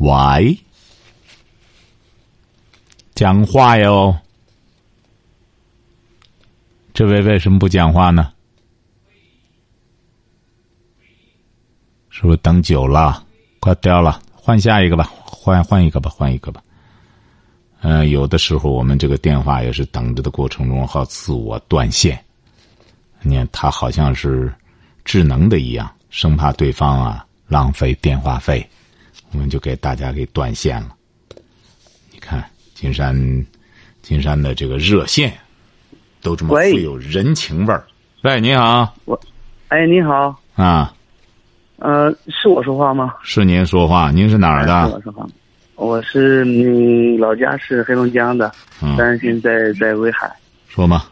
喂，讲话哟！这位为什么不讲话呢？是不是等久了？快掉了，换下一个吧，换换一个吧，换一个吧。嗯，有的时候我们这个电话也是等着的过程中好自我断线。你看，它好像是智能的一样，生怕对方啊浪费电话费。我们就给大家给断线了。你看，金山，金山的这个热线，都这么富有人情味儿。喂，你好。我，哎，你好。啊。呃，是我说话吗？是您说话。您是哪儿的？是我说话。我是嗯，老家是黑龙江的，但是现在在威海。说吗？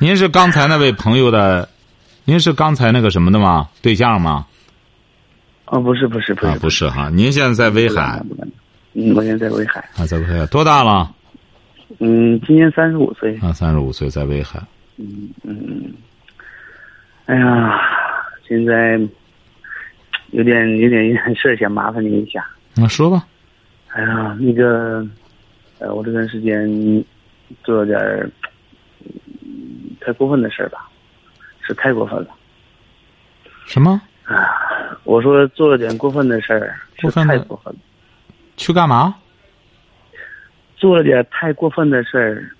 您是刚才那位朋友的？您是刚才那个什么的吗？对象吗？哦，不是不是不是，不是哈！您现在在威海，嗯，我现在在威海啊，在威海多大了？嗯，今年三十五岁啊，三十五岁在威海。嗯嗯，哎呀，现在有点有点有点事想麻烦您一下。那说吧。哎呀，那个，呃，我这段时间做了点太过分的事儿吧，是太过分了。什么？啊！我说做了点过分的事儿，是太过分了。去干嘛？做了点太过分的事儿。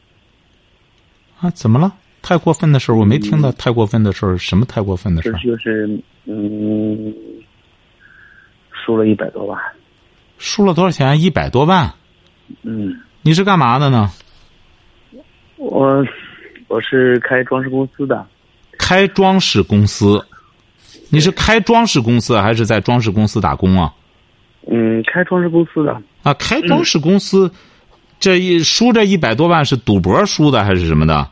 啊？怎么了？太过分的事儿，我没听到太过分的事儿。什么太过分的事儿？就是嗯，输了一百多万。输了多少钱？一百多万。嗯。你是干嘛的呢？我我是开装饰公司的。开装饰公司。你是开装饰公司还是在装饰公司打工啊？嗯，开装饰公司的。啊，开装饰公司，这一输这一百多万是赌博输的还是什么的？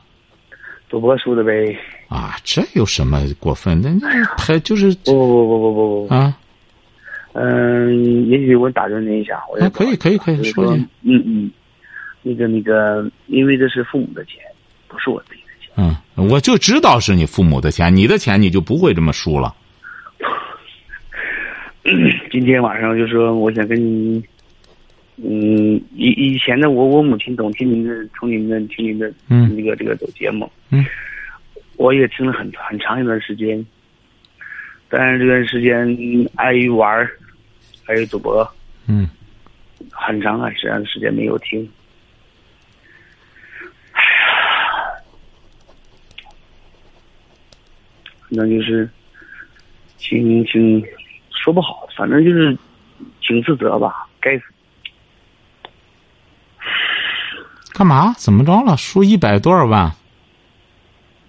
赌博输的呗。啊，这有什么过分？那还就是不不不不不不啊。嗯，也许我打断您一下，我可以可以可以说说。嗯嗯，那个那个，因为这是父母的钱，不是我自己的钱。嗯，我就知道是你父母的钱，你的钱你就不会这么输了。今天晚上就说，我想跟你，嗯，以以前的我，我母亲总听您的，从您的听您的，嗯，那个这个走节目，嗯，我也听了很很长一段时间，但是这段时间碍于玩儿，还有赌博，嗯，很长很长时间没有听，哎呀，那就是请请。说不好，反正就是挺自责吧。该死！干嘛？怎么着了？输一百多少万？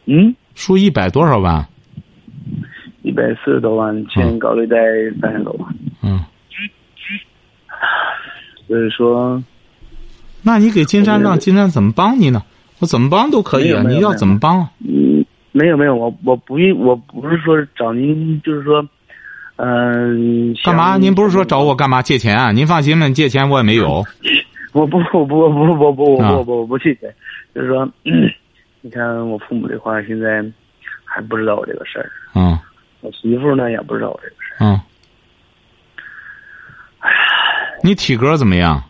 嗯？输一百多少万？一百四十多万，欠高利贷三十多万。嗯。所以说，那你给金山让金山怎么帮你呢？我怎么帮都可以啊！你要怎么帮？嗯，没有没有，我我不我不是说找您，就是说。嗯，干嘛？您不是说找我干嘛借钱啊？您放心吧，借钱我也没有。我不不不不不不不不不不借钱，就是说，你看我父母的话，现在还不知道我这个事儿。嗯。我媳妇呢，也不知道我这个事儿。嗯。哎呀。你体格怎么样？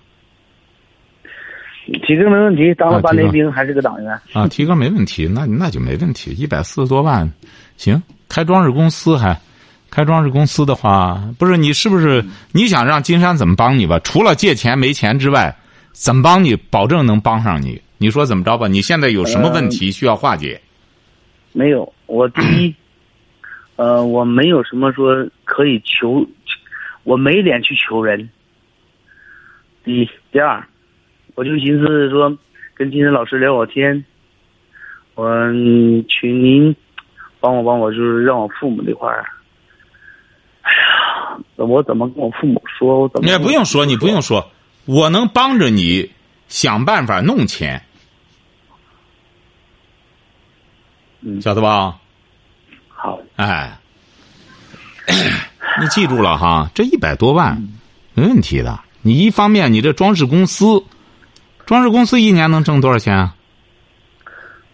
体格没问题，当了八年兵还是个党员。啊，体格没问题，那那就没问题。一百四十多万，行，开装饰公司还。开装饰公司的话，不是你是不是你想让金山怎么帮你吧？除了借钱没钱之外，怎么帮你？保证能帮上你。你说怎么着吧？你现在有什么问题需要化解？没有，我第一，呃，我没有什么说可以求，我没脸去求人。第一，第二，我就寻思说跟金山老师聊聊天，我请您帮我帮我，就是让我父母这块儿。哎呀，我怎么跟我父母说？我怎么你也不用说，你不用说，我能帮着你想办法弄钱，嗯晓得吧？好，哎，你记住了哈，这一百多万没问题的。你一方面，你这装饰公司，装饰公司一年能挣多少钱啊？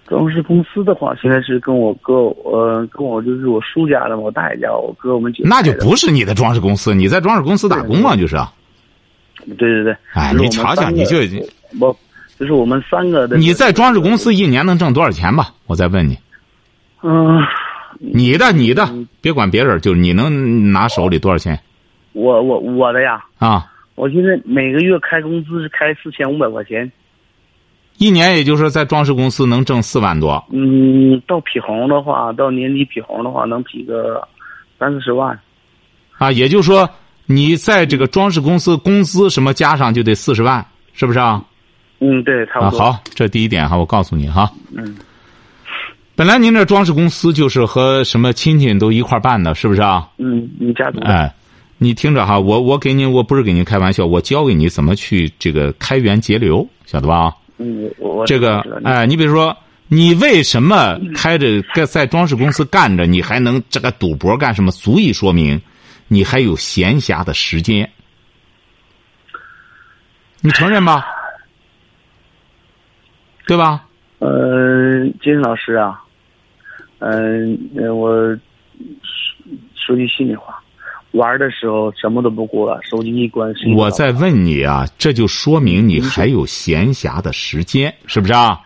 装饰公司的话，现在是跟我哥，呃，跟我就是我叔家的，我大爷家，我哥我们姐那就不是你的装饰公司，你在装饰公司打工嘛，就是。对对对。哎，你瞧瞧，你就我，就是我们三个的。你在装饰公司一年能挣多少钱吧？我再问你，嗯，你的你的，别管别人，就是你能拿手里多少钱我我我的呀，啊？我现在每个月开工资是开四千五百块钱，一年也就是说在装饰公司能挣四万多，嗯，到批红的话，到年底批红的话，能批个三四十万。啊，也就是说你在这个装饰公司工资什么加上就得四十万，是不是啊？嗯，对，差啊，不多。好，这第一点哈，我告诉你哈。嗯。本来您这装饰公司就是和什么亲戚都一块儿办的，是不是啊？嗯，你家族的。哎，你听着哈，我我给你，我不是给您开玩笑，我教给你怎么去这个开源节流，晓得吧？嗯，我我这个哎，你比如说，你为什么开着在在装饰公司干着，你还能这个赌博干什么？足以说明你还有闲暇的时间，你承认吧？对吧？呃，金老师啊，嗯、呃，我说句心里话，玩的时候什么都不顾了，手机一关。我再问你啊，这就说明你还有闲暇的时间，是不是啊？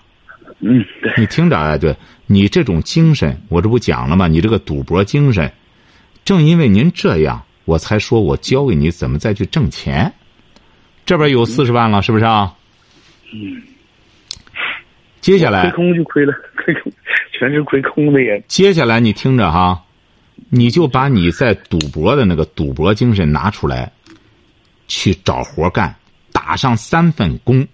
嗯，对，你听着，哎，对你这种精神，我这不讲了吗？你这个赌博精神，正因为您这样，我才说我教给你怎么再去挣钱。这边有四十万了，是不是啊？嗯。接下来亏，空就亏了，亏空全是亏空的也。接下来你听着哈，你就把你在赌博的那个赌博精神拿出来，去找活干，打上三份工。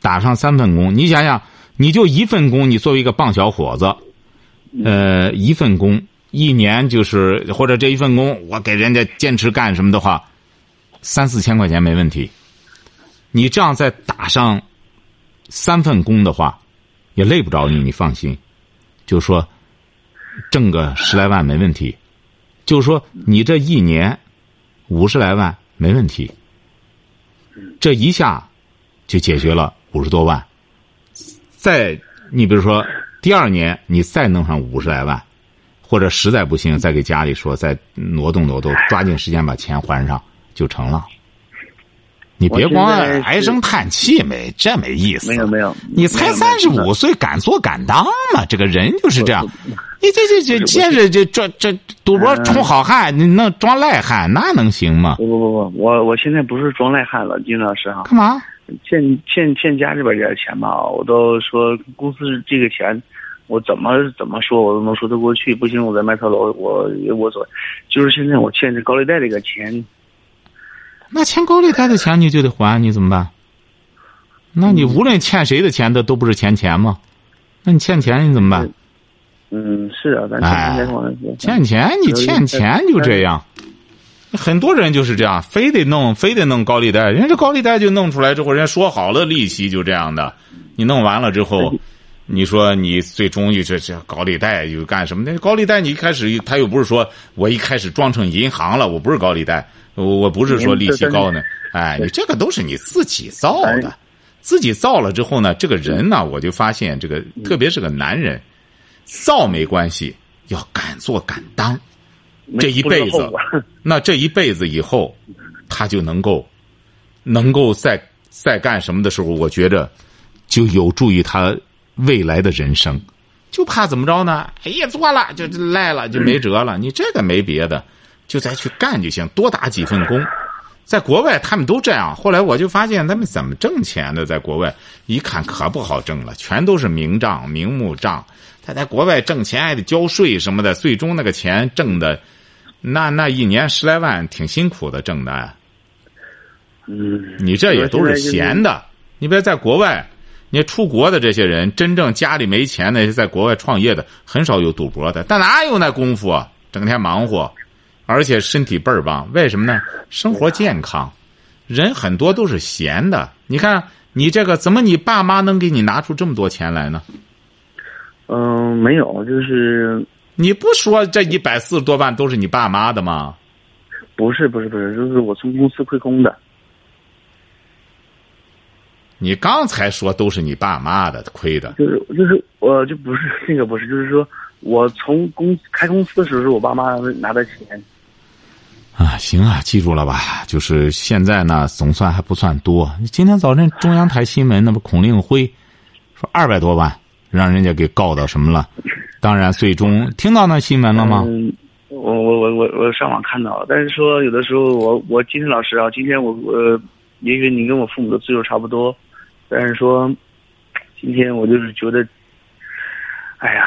打上三份工，你想想，你就一份工，你作为一个棒小伙子，呃，一份工一年就是或者这一份工，我给人家坚持干什么的话，三四千块钱没问题。你这样再打上三份工的话，也累不着你，你放心。就说挣个十来万没问题，就是说你这一年五十来万没问题，这一下就解决了五十多万。再你比如说第二年你再弄上五十来万，或者实在不行再给家里说再挪动挪动，抓紧时间把钱还上就成了。你别光唉声叹气，没这没意思。没有没有，你才三十。五岁，敢做敢当嘛？这个人就是这样。你这这这，不是先是这这这赌博嗯充好汉，你弄装赖汉，那能行吗？不不不不，我我现在不是装赖汉了，金老师哈，干嘛？欠欠欠家里边这点钱吧，我都说公司这个钱，我怎么怎么说我都能说得过去。不行，我再卖套楼，我也无所谓。就是现在我欠着高利贷这个钱，那欠高利贷的钱你就得还，你怎么办？那你无论欠谁的钱，的都不是钱钱吗？那你欠钱你怎么办？嗯，是啊，咱哎欠钱欠钱你欠钱就这样。很多人就是这样，非得弄，非得弄高利贷。人家这高利贷就弄出来之后，人家说好了利息就这样的。你弄完了之后，你说你最终就这这高利贷又干什么？那高利贷你一开始他又不是说我一开始装成银行了，我不是高利贷，我我不是说利息高呢。哎，你这个都是你自己造的，自己造了之后呢，这个人呢，我就发现这个，特别是个男人，造没关系，要敢做敢当。这一辈子，那这一辈子以后，他就能够，能够在在干什么的时候，我觉着就有助于他未来的人生。就怕怎么着呢？哎呀，做了就赖了，就没辙了。你这个没别的，就再去干就行，多打几份工。在国外他们都这样，后来我就发现他们怎么挣钱的，在国外一看可不好挣了，全都是明账、明目账。他在国外挣钱还得交税什么的，最终那个钱挣的。那那一年十来万挺辛苦的挣的，嗯，你这也都是闲的。你别在国外，你出国的这些人，真正家里没钱那些在国外创业的，很少有赌博的，但哪有那功夫啊？整天忙活，而且身体倍儿棒。为什么呢？生活健康，人很多都是闲的。你看你这个，怎么你爸妈能给你拿出这么多钱来呢？嗯，没有，就是你不说这一百四十多万都是你爸妈的吗？不是不是不是，就是我从公司亏空的。你刚才说都是你爸妈的亏的，就是就是我就不是那个不是，就是说我从公开公司的时候是我爸妈拿的钱。啊，行啊，记住了吧？就是现在呢，总算还不算多。今天早晨中央台新闻，那不孔令辉说二百多万让人家给告到什么了？当然，最终听到那新闻了吗？我我我我我上网看到，但是说有的时候我我今天老师啊，今天我我也许你跟我父母的岁数差不多。但是说，今天我就是觉得，哎呀，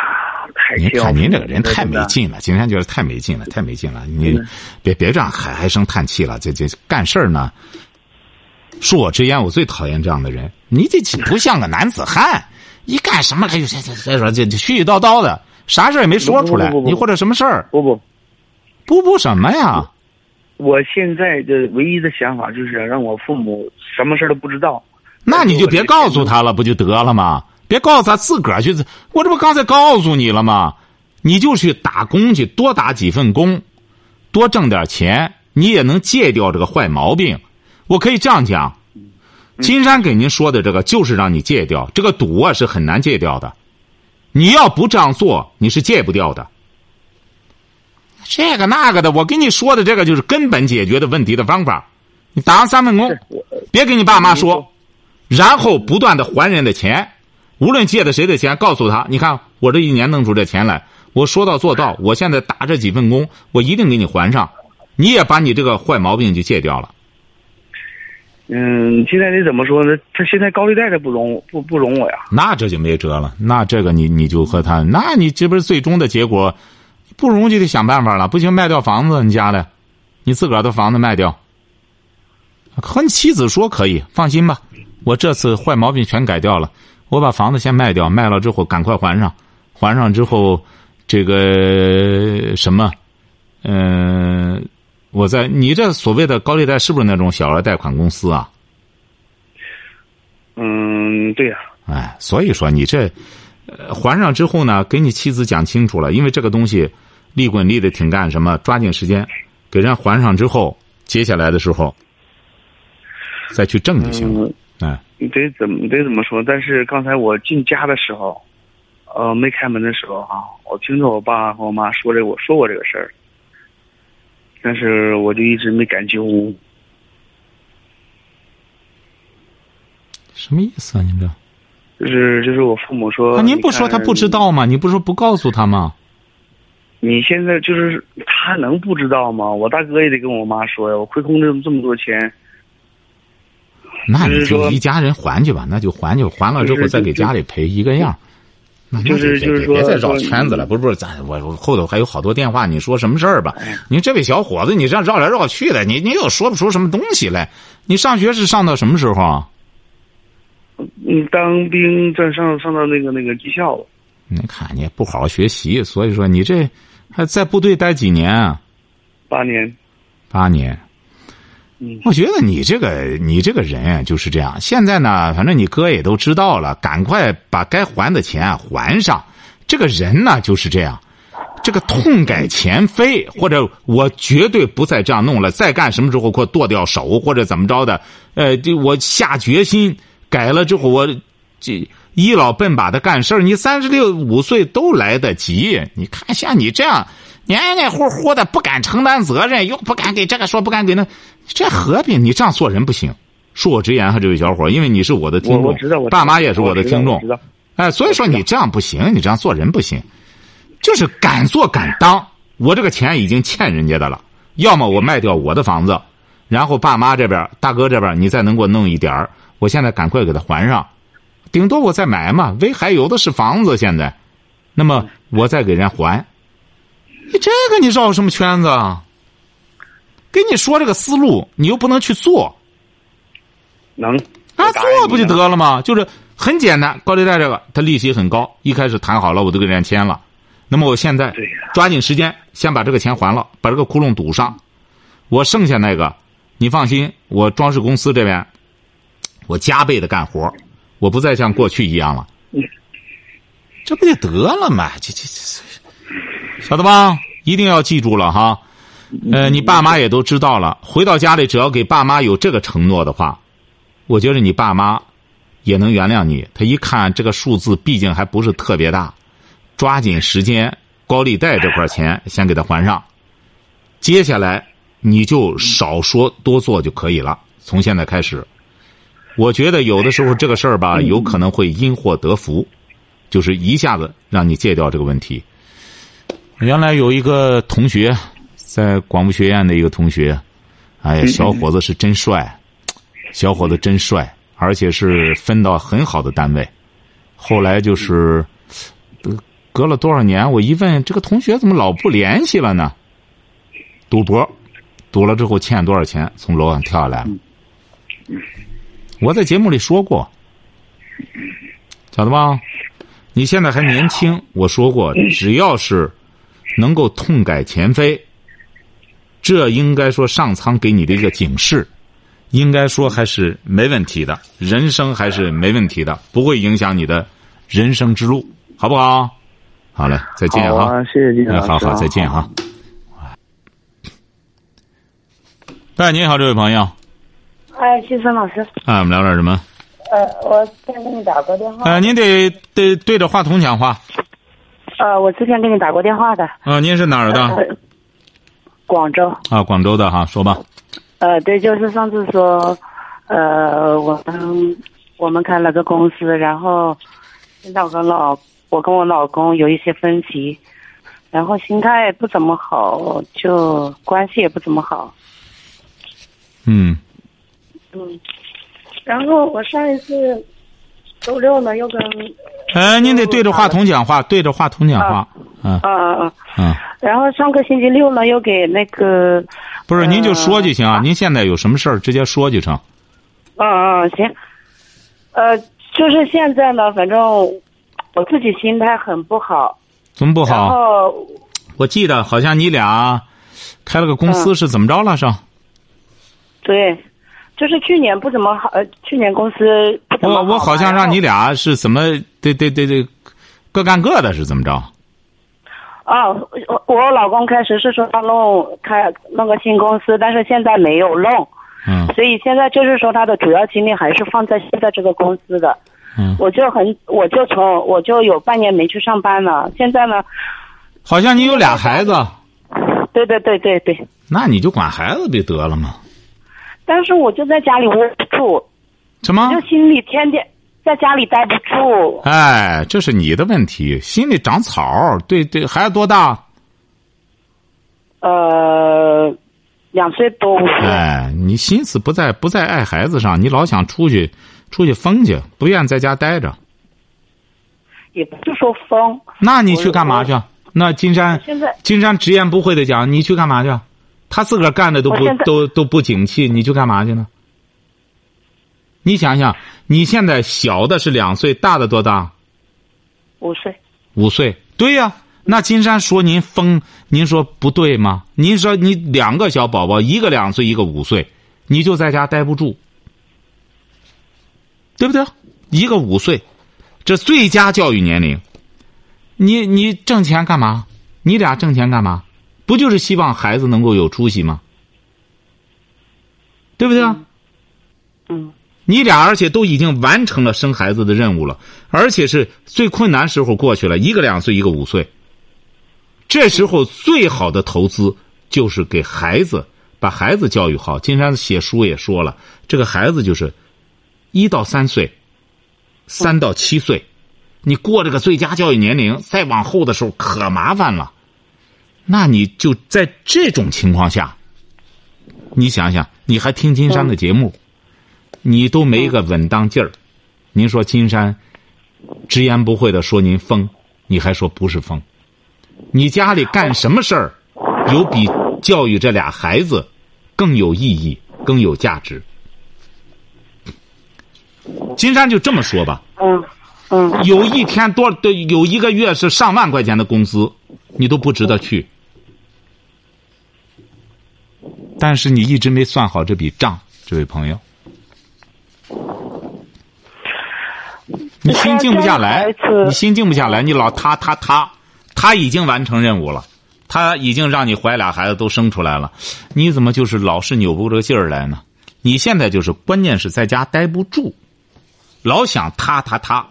太您看您这个人太没劲了，今天觉得太没劲了，太没劲了。你别别这样唉唉声叹气了，这这干事儿呢，恕我直言，我最讨厌这样的人。你这不像个男子汉，一干什么哎呦这这再说这这絮絮叨叨的，啥事儿也没说出来，你或者什么事儿？不不，不不什么呀？我现在的唯一的想法就是让我父母什么事都不知道。那你就别告诉他了，不就得了吗？别告诉他，自个儿去。我这不刚才告诉你了吗？你就去打工去，多打几份工，多挣点钱，你也能戒掉这个坏毛病。我可以这样讲，金山给您说的这个，就是让你戒掉这个赌啊，是很难戒掉的。你要不这样做，你是戒不掉的。这个那个的，我跟你说的这个就是根本解决的问题的方法。你打上三份工，别跟你爸妈说。然后不断的还人的钱，无论借的谁的钱，告诉他，你看我这一年弄出这钱来，我说到做到，我现在打这几份工，我一定给你还上，你也把你这个坏毛病就戒掉了。嗯，现在你怎么说呢？他现在高利贷都不容不不容我呀？那这就没辙了，那这个你你就和他，那你这不是最终的结果，不容就得想办法了。不行，卖掉房子，你家的，你自个儿的房子卖掉。和你妻子说可以，放心吧。我这次坏毛病全改掉了，我把房子先卖掉，卖了之后赶快还上，还上之后，这个什么，嗯，我在你这所谓的高利贷是不是那种小额贷款公司啊？嗯，对呀。哎，所以说你这还上之后呢，给你妻子讲清楚了，因为这个东西利滚利的挺干什么，抓紧时间给人还上之后，接下来的时候再去挣就行了。嗯，你得怎么得怎么说？但是刚才我进家的时候，呃，没开门的时候哈，我听着我爸和我妈说这，我说过这个事儿，但是我就一直没敢进屋。什么意思啊？您这？就是就是我父母说。那您不说他不知道吗？你不说不告诉他吗？你现在就是他能不知道吗？我大哥也得跟我妈说呀，我亏空这么这么多钱。那你就一家人还去吧，那就还去，还了之后再给家里赔一个样。那就是就是说，别再绕圈子了。不是不是，咱我我后头还有好多电话，你说什么事儿吧？你这位小伙子，你这样绕来绕去的，你你又说不出什么东西来。你上学是上到什么时候？嗯，当兵在上上到那个那个技校了。你看你不好好学习，所以说你这还在部队待几年啊？八年。八年。我觉得你这个你这个人啊就是这样。现在呢，反正你哥也都知道了，赶快把该还的钱还上。这个人呢就是这样，这个痛改前非，或者我绝对不再这样弄了。再干什么之后给我剁掉手或者怎么着的？呃，就我下决心改了之后，我这一老笨把的干事你三十六五岁都来得及。你看像你这样。黏黏糊糊的，不敢承担责任，又不敢给这个说，不敢给那，这何必？你这样做人不行。恕我直言哈，这位小伙，因为你是我的听众，爸妈也是我的听众，哎，所以说你这样不行，你这样做人不行，就是敢做敢当。我这个钱已经欠人家的了，要么我卖掉我的房子，然后爸妈这边、大哥这边，你再能给我弄一点儿，我现在赶快给他还上，顶多我再买嘛，威海有的是房子，现在，那么我再给人还。你这个你绕什么圈子啊？跟你说这个思路，你又不能去做。能啊，做不就得了吗？就是很简单，高利贷这个，它利息很高。一开始谈好了，我都给人家签了，那么我现在抓紧时间先把这个钱还了，把这个窟窿堵上。我剩下那个，你放心，我装饰公司这边，我加倍的干活，我不再像过去一样了。这不就得了吗？这这这，晓得吧？一定要记住了哈。呃，你爸妈也都知道了。回到家里，只要给爸妈有这个承诺的话，我觉得你爸妈也能原谅你。他一看这个数字，毕竟还不是特别大，抓紧时间，高利贷这块钱先给他还上。接下来你就少说多做就可以了。从现在开始，我觉得有的时候这个事儿吧，有可能会因祸得福，就是一下子让你戒掉这个问题。原来有一个同学，在广播学院的一个同学，哎呀，小伙子是真帅，小伙子真帅，而且是分到很好的单位。后来就是，呃隔了多少年，我一问这个同学怎么老不联系了呢？赌博，赌了之后欠多少钱，从楼上跳下来了。我在节目里说过，晓得吧？你现在还年轻，我说过，只要是能够痛改前非，这应该说上苍给你的一个警示，应该说还是没问题的，人生还是没问题的，不会影响你的人生之路，好不好？好嘞，再见哈。好啊，谢谢金老师。哎好好，再见哈。哎，你好，这位朋友，哎，先生老师，啊，我们聊点什么？呃，我先给你打个电话，呃，您得得对着话筒讲话。呃，我之前给你打过电话的，啊，您是哪儿的？呃广州，啊，广州的哈，说吧。呃，对，就是上次说，呃，我们我们开了个公司，然后现在我跟老我跟我老公有一些分歧，然后心态不怎么好，就关系也不怎么好，嗯，嗯，然后我上一次周六呢又跟哎，您得对着话筒讲话，对着话筒讲话。嗯啊啊啊，嗯，然后上个星期六呢，又给那个，不是，您就说就行啊。呃您现在有什么事儿，直接说就成。嗯嗯行，呃，就是现在呢，反正我自己心态很不好，怎么不好？后我记得好像你俩开了个公司，嗯是怎么着了？是？对，就是去年不怎么好，呃，去年公司不怎么我好我好像让你俩是怎么对对对对，各干各的，是怎么着？后啊，我我老公开始是说要弄开弄个新公司，但是现在没有弄，嗯所以现在就是说他的主要精力还是放在现在这个公司的。嗯，我就很，我就从我就有半年没去上班了。现在呢，好像你有俩孩子，对对对对对，那你就管孩子不得了吗？但是我就在家里窝不住，什么？就心里天天在家里待不住。哎，这是你的问题，心里长草。对对，孩子多大？呃，两岁多哎，你心思不在不在爱孩子上，你老想出去出去疯去，不愿在家待着。也不是说疯。那你去干嘛去？那金山现在金山直言不讳的讲，你去干嘛去？他自个儿干的都不都都不景气，你去干嘛去呢？你想想，你现在小的是两岁，大的多大？五岁，五岁。对呀、那金山说您疯，您说不对吗？您说你两个小宝宝，一个两岁，一个五岁，你就在家待不住，对不对？一个五岁，这最佳教育年龄。你你挣钱干嘛？你俩挣钱干嘛？不就是希望孩子能够有出息吗？对不对啊？嗯你俩而且都已经完成了生孩子的任务了，而且是最困难时候过去了，一个两岁，一个五岁。这时候最好的投资就是给孩子把孩子教育好。金山写书也说了，这个孩子就是一到三岁，三到七岁，你过这个最佳教育年龄，再往后的时候可麻烦了。那你就在这种情况下，你想想，你还听金山的节目，你都没个稳当劲儿。您说金山直言不讳的说您疯，你还说不是疯？你家里干什么事儿，有比教育这俩孩子更有意义、更有价值？金山就这么说吧，嗯嗯有一天多的有一个月是上万块钱的工资，你都不值得去。但是你一直没算好这笔账，这位朋友，你心静不下来，你心静不下来，你老他他他，他已经完成任务了，他已经让你怀俩孩子都生出来了，你怎么就是老是扭不过这个劲儿来呢？你现在就是关键是在家待不住，老想他他他。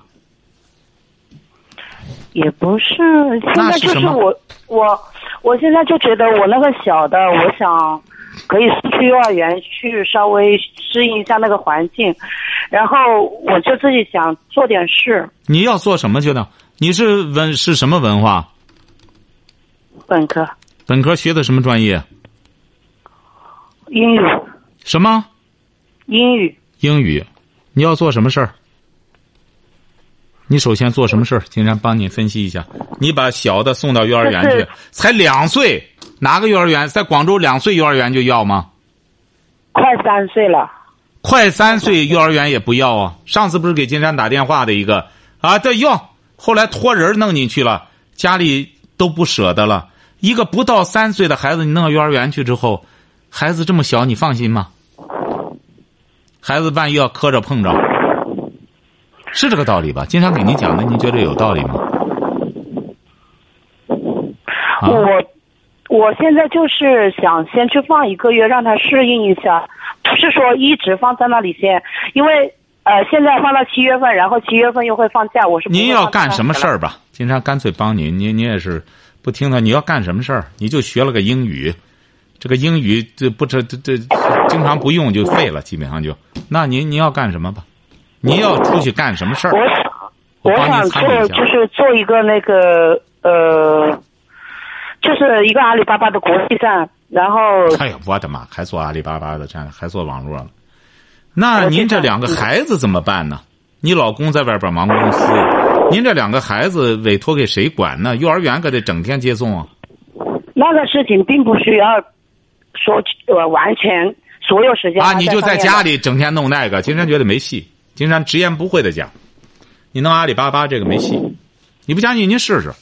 也不是，现在就是我我我现在就觉得我那个小的，我想可以送去幼儿园去稍微适应一下那个环境，然后我就自己想做点事。你要做什么去呢？你是文是什么文化？本科。本科学的什么专业？英语。什么？英语。英语，你要做什么事儿？你首先做什么事儿？金山帮你分析一下。你把小的送到幼儿园去，才两岁，哪个幼儿园？在广州两岁幼儿园就要吗？快三岁了。快三岁幼儿园也不要啊！上次不是给金山打电话的一个啊，这要，后来托人弄进去了，家里都不舍得了。一个不到三岁的孩子，你弄到幼儿园去之后，孩子这么小，你放心吗？孩子万一要磕着碰着。是这个道理吧？经常给您讲的，您觉得有道理吗？我我现在就是想先去放一个月，让他适应一下，不是说一直放在那里先，因为呃，现在放到七月份，然后七月份又会放假，我是您要干什么事儿吧？经常干脆帮您，您您也是不听他，你要干什么事儿？你就学了个英语，这个英语这不这这这经常不用就废了，基本上就那您您要干什么吧？您要出去干什么事儿？我想，我想做就是做一个那个呃，就是一个阿里巴巴的国际站，然后。哎呀，我的妈！还做阿里巴巴的站，还做网络了？那您这两个孩子怎么办呢？你老公在外边忙公司，您这两个孩子委托给谁管呢？幼儿园可得整天接送啊。那个事情并不需要说呃完全所有时间啊，你就在家里整天弄那个，经常觉得没戏。金山直言不讳的讲，你弄阿里巴巴这个没戏，你不相信您试试，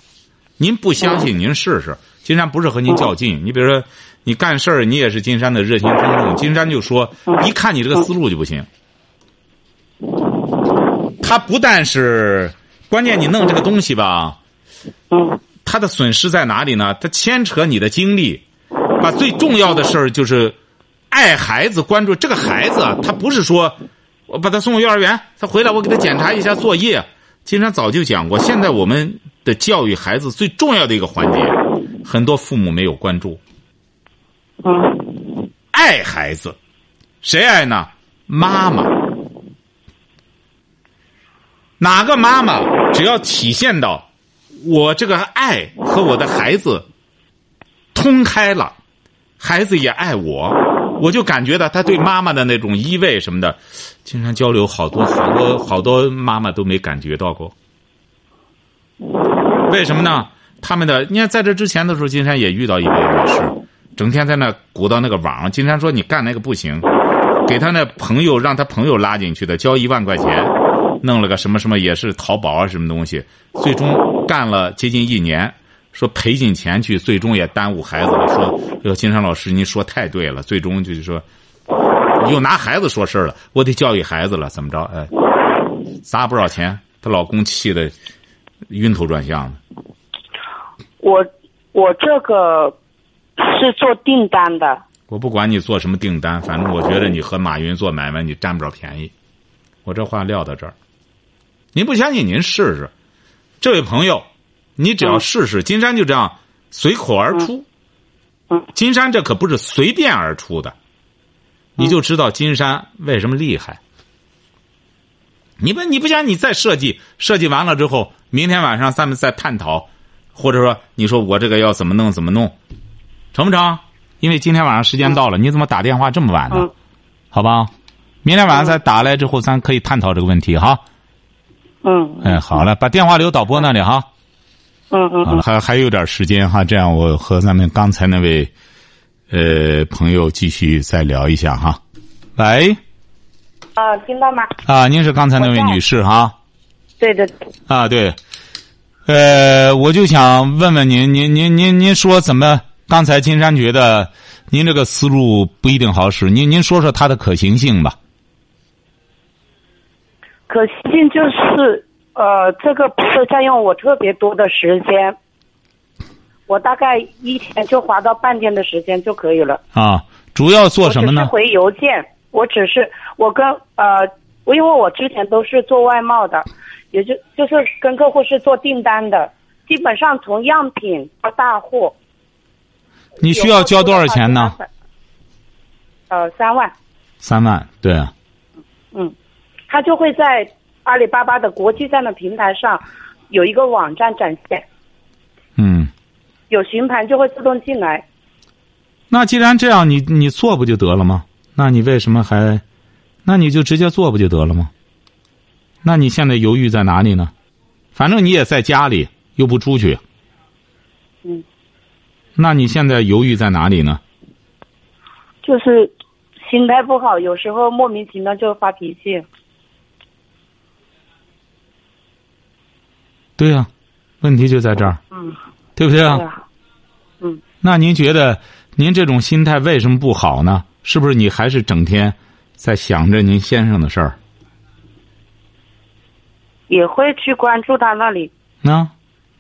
您不相信您试试。金山不是和您较劲，你比如说你干事儿，你也是金山的热心听众。金山就说，一看你这个思路就不行。他不但是关键，你弄这个东西吧，他的损失在哪里呢？他牵扯你的精力，把最重要的事儿就是爱孩子，关注这个孩子，他不是说。我把他送幼儿园，他回来我给他检查一下作业。金山早就讲过，现在我们的教育孩子最重要的一个环节，很多父母没有关注。嗯，爱孩子，谁爱呢？妈妈。哪个妈妈只要体现到我这个爱和我的孩子通开了，孩子也爱我。我就感觉到他对妈妈的那种依偎什么的，经常交流好多好多好多妈妈都没感觉到过。为什么呢？他们的你看，在这之前的时候，金山也遇到一位女士，整天在那鼓捣那个网。金山说：“你干那个不行，给他那朋友，让他朋友拉进去的，交一万块钱，弄了个什么什么，也是淘宝啊什么东西，最终干了接近一年。”说赔进钱去，最终也耽误孩子了。说，金山老师，您说太对了。最终就是说，又拿孩子说事了。我得教育孩子了，怎么着？哎，砸不少钱，她老公气的晕头转向的。我我这个是做订单的。我不管你做什么订单，反正我觉得你和马云做买卖，你占不着便宜。我这话撂到这儿，您不相信您试试，这位朋友。你只要试试，金山就这样随口而出。金山这可不是随便而出的，你就知道金山为什么厉害。你不，你不想你再设计，设计完了之后，明天晚上咱们再探讨，或者说你说我这个要怎么弄怎么弄，成不成？因为今天晚上时间到了，你怎么打电话这么晚呢？好吧，明天晚上再打来之后，咱可以探讨这个问题哈。嗯。哎，好了，把电话留导播那里哈。嗯嗯，还还有点时间哈，这样我和咱们刚才那位呃朋友继续再聊一下哈。喂，啊，听到吗？啊，您是刚才那位女士哈？对的。啊，对，呃，我就想问问您，您您您您说怎么？刚才金山觉得您这个思路不一定好使，您您说说它的可行性吧。可行性就是呃，这个不会占用我特别多的时间，我大概一天就花到半天的时间就可以了。啊，主要做什么呢？回邮件，我只是我跟呃，因为我之前都是做外贸的，也就就是跟客户是做订单的，基本上从样品到大货。你需要交多少钱呢？呃，三万。三万，对啊。嗯，他就会在阿里巴巴的国际站的平台上有一个网站展现。嗯。有询盘就会自动进来。那既然这样，你你做不就得了吗？那你为什么还？那你就直接做不就得了吗？那你现在犹豫在哪里呢？反正你也在家里，又不出去。嗯。那你现在犹豫在哪里呢？就是心态不好，有时候莫名其妙就发脾气。对呀，问题就在这儿。嗯。对不对啊？嗯。那您觉得您这种心态为什么不好呢？是不是你还是整天在想着您先生的事儿？也会去关注他那里。那。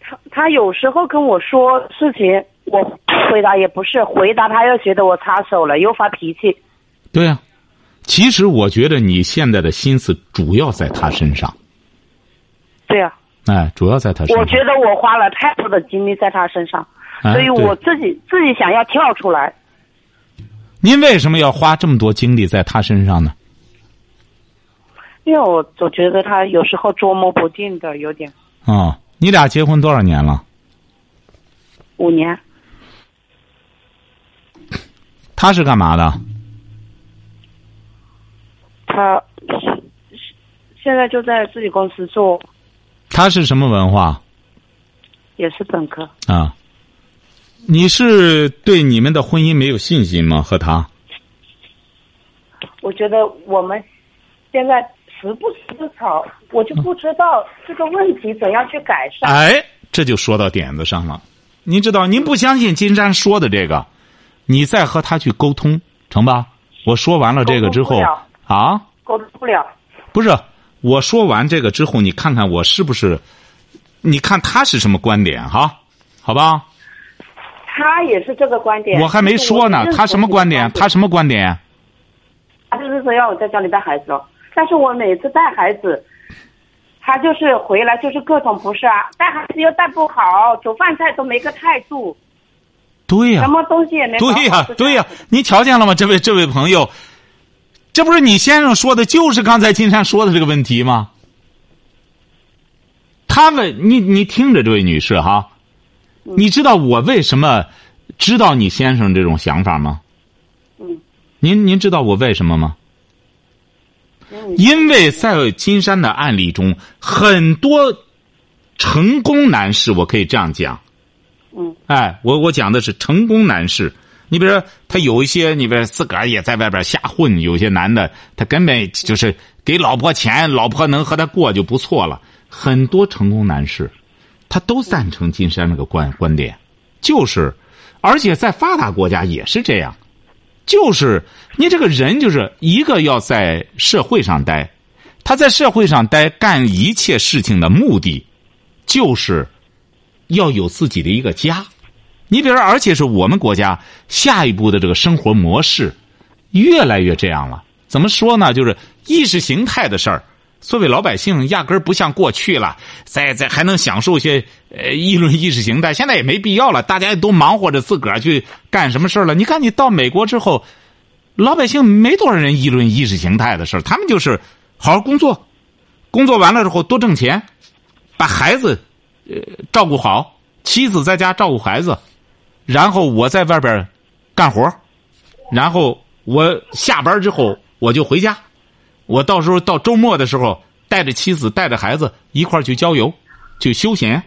他他有时候跟我说事情，我回答也不是回答，他又觉得我插手了，又发脾气。对呀，其实我觉得你现在的心思主要在他身上。对呀。哎，主要在他身上。我觉得我花了太多的精力在他身上，所以我自己自己想要跳出来。您为什么要花这么多精力在他身上呢？因为我总觉得他有时候捉摸不定的，有点。哦，你俩结婚多少年了？五年。他是干嘛的？他现在就在自己公司做。他是什么文化？也是本科。啊，你是对你们的婚姻没有信心吗？和他？我觉得我们现在时不时的吵，我就不知道这个问题怎样去改善。哎，这就说到点子上了。您知道，您不相信金山说的这个，你再和他去沟通，成吧？我说完了这个之后啊，沟通不了。不是。我说完这个之后，你看看我是不是？你看他是什么观点哈？好吧。他也是这个观点。我还没说呢，他什么观点？他什么观点？他就是说要我在家里带孩子，但是我每次带孩子，他就是回来就是各种不是啊，带孩子又带不好，煮饭菜都没个态度。对呀。什么东西也没。对呀，对呀，你瞧见了吗？这位这位朋友。这不是你先生说的，就是刚才金山说的这个问题吗？他问你，你听着，这位女士哈，你知道我为什么知道你先生这种想法吗？嗯。您您知道我为什么吗？因为在金山的案例中，很多成功男士，我可以这样讲。嗯。哎，我我讲的是成功男士。你比如说，他有一些，你比如自个儿也在外边瞎混，有些男的，他根本就是给老婆钱，老婆能和他过就不错了。很多成功男士，他都赞成金山那个观观点，就是，而且在发达国家也是这样，就是你这个人就是一个要在社会上待，他在社会上待干一切事情的目的，就是要有自己的一个家。你比如说，而且是我们国家下一步的这个生活模式，越来越这样了。怎么说呢？就是意识形态的事儿，作为老百姓压根儿不像过去了，在在还能享受些呃议论意识形态。现在也没必要了，大家都忙活着自个儿去干什么事了。你看，你到美国之后，老百姓没多少人议论意识形态的事，他们就是好好工作，工作完了之后多挣钱，把孩子呃照顾好，妻子在家照顾孩子。然后我在外边干活，然后我下班之后我就回家，我到时候到周末的时候带着妻子带着孩子一块去郊游，去休闲，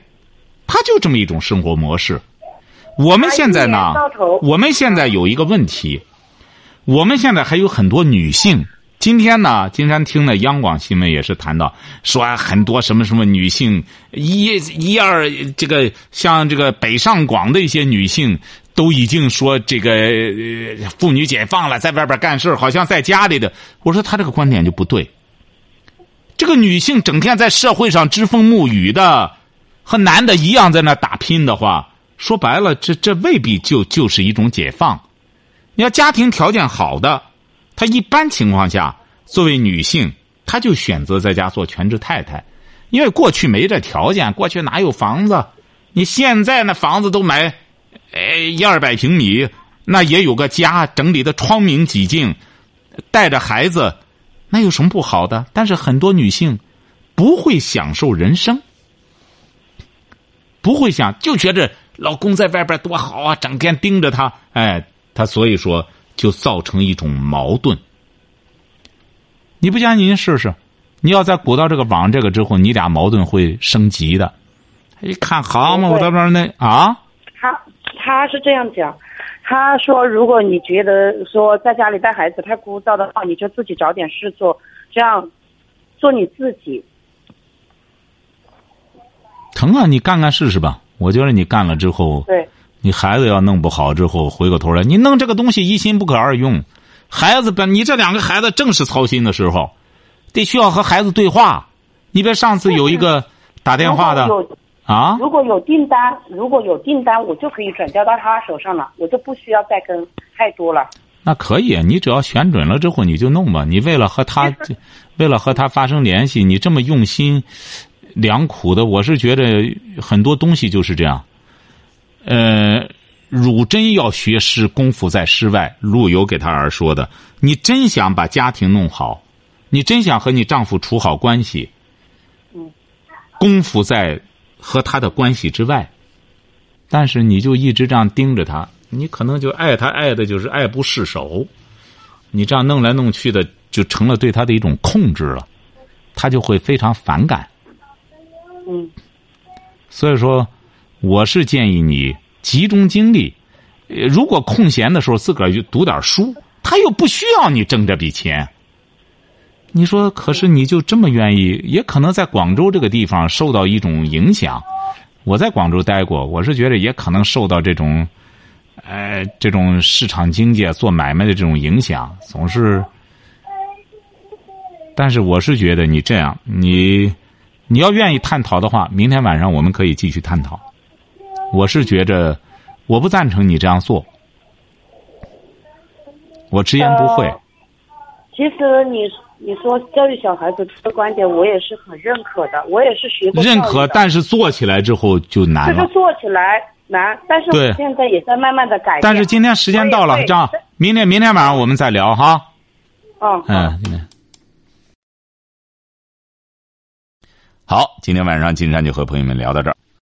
他就这么一种生活模式。我们现在呢，我们现在有一个问题，我们现在还有很多女性今天呢，金山听的央广新闻也是谈到，说很多什么什么女性一一二这个像这个北上广的一些女性都已经说这个妇女解放了，在外边干事好像在家里的。我说他这个观点就不对。这个女性整天在社会上栉风沐雨的，和男的一样在那打拼的话，说白了，这这未必就就是一种解放。你要家庭条件好的。她一般情况下，作为女性，她就选择在家做全职太太，因为过去没这条件，过去哪有房子？你现在那房子都买，哎一二百平米，那也有个家，整理的窗明几净，带着孩子，那有什么不好的？但是很多女性不会享受人生，不会想，就觉着老公在外边多好啊，整天盯着他，哎，他所以说。就造成一种矛盾。你不相信？您试试。你要再鼓到这个网这个之后，你俩矛盾会升级的。一看好嘛，我这边那啊。他他是这样讲，他说如果你觉得说在家里带孩子太枯燥的话，你就自己找点事做，这样做你自己。成啊，你干干试试吧。我觉得你干了之后。对。你孩子要弄不好之后，回过头来，你弄这个东西一心不可二用。孩子本你这两个孩子正是操心的时候，得需要和孩子对话。你别上次有一个打电话的啊，如果有订单，如果有订单，我就可以转交到他手上了，我就不需要再跟太多了。那可以，你只要选准了之后，你就弄吧。你为了和他，为了和他发生联系，你这么用心良苦的，我是觉得很多东西就是这样。呃，汝真要学诗，功夫在诗外。陆游给他儿说的：“你真想把家庭弄好，你真想和你丈夫处好关系，嗯，功夫在和他的关系之外。但是你就一直这样盯着他，你可能就爱他爱的就是爱不释手。你这样弄来弄去的，就成了对他的一种控制了，他就会非常反感。嗯，所以说。”我是建议你集中精力，如果空闲的时候自个儿就读点书，他又不需要你挣这笔钱。你说，可是你就这么愿意？也可能在广州这个地方受到一种影响。我在广州待过，我是觉得也可能受到这种，呃，这种市场经济做买卖的这种影响，总是。但是我是觉得你这样，你你要愿意探讨的话，明天晚上我们可以继续探讨。我是觉着，我不赞成你这样做。我直言不讳。其实你你说教育小孩子的观点，我也是很认可的。我也是学过认可，但是做起来之后就难了。就是做起来难，但是我现在也在慢慢的改。但是今天时间到了，这样，明天明天晚上我们再聊哈。嗯。嗯。好，今天晚上金山就和朋友们聊到这儿。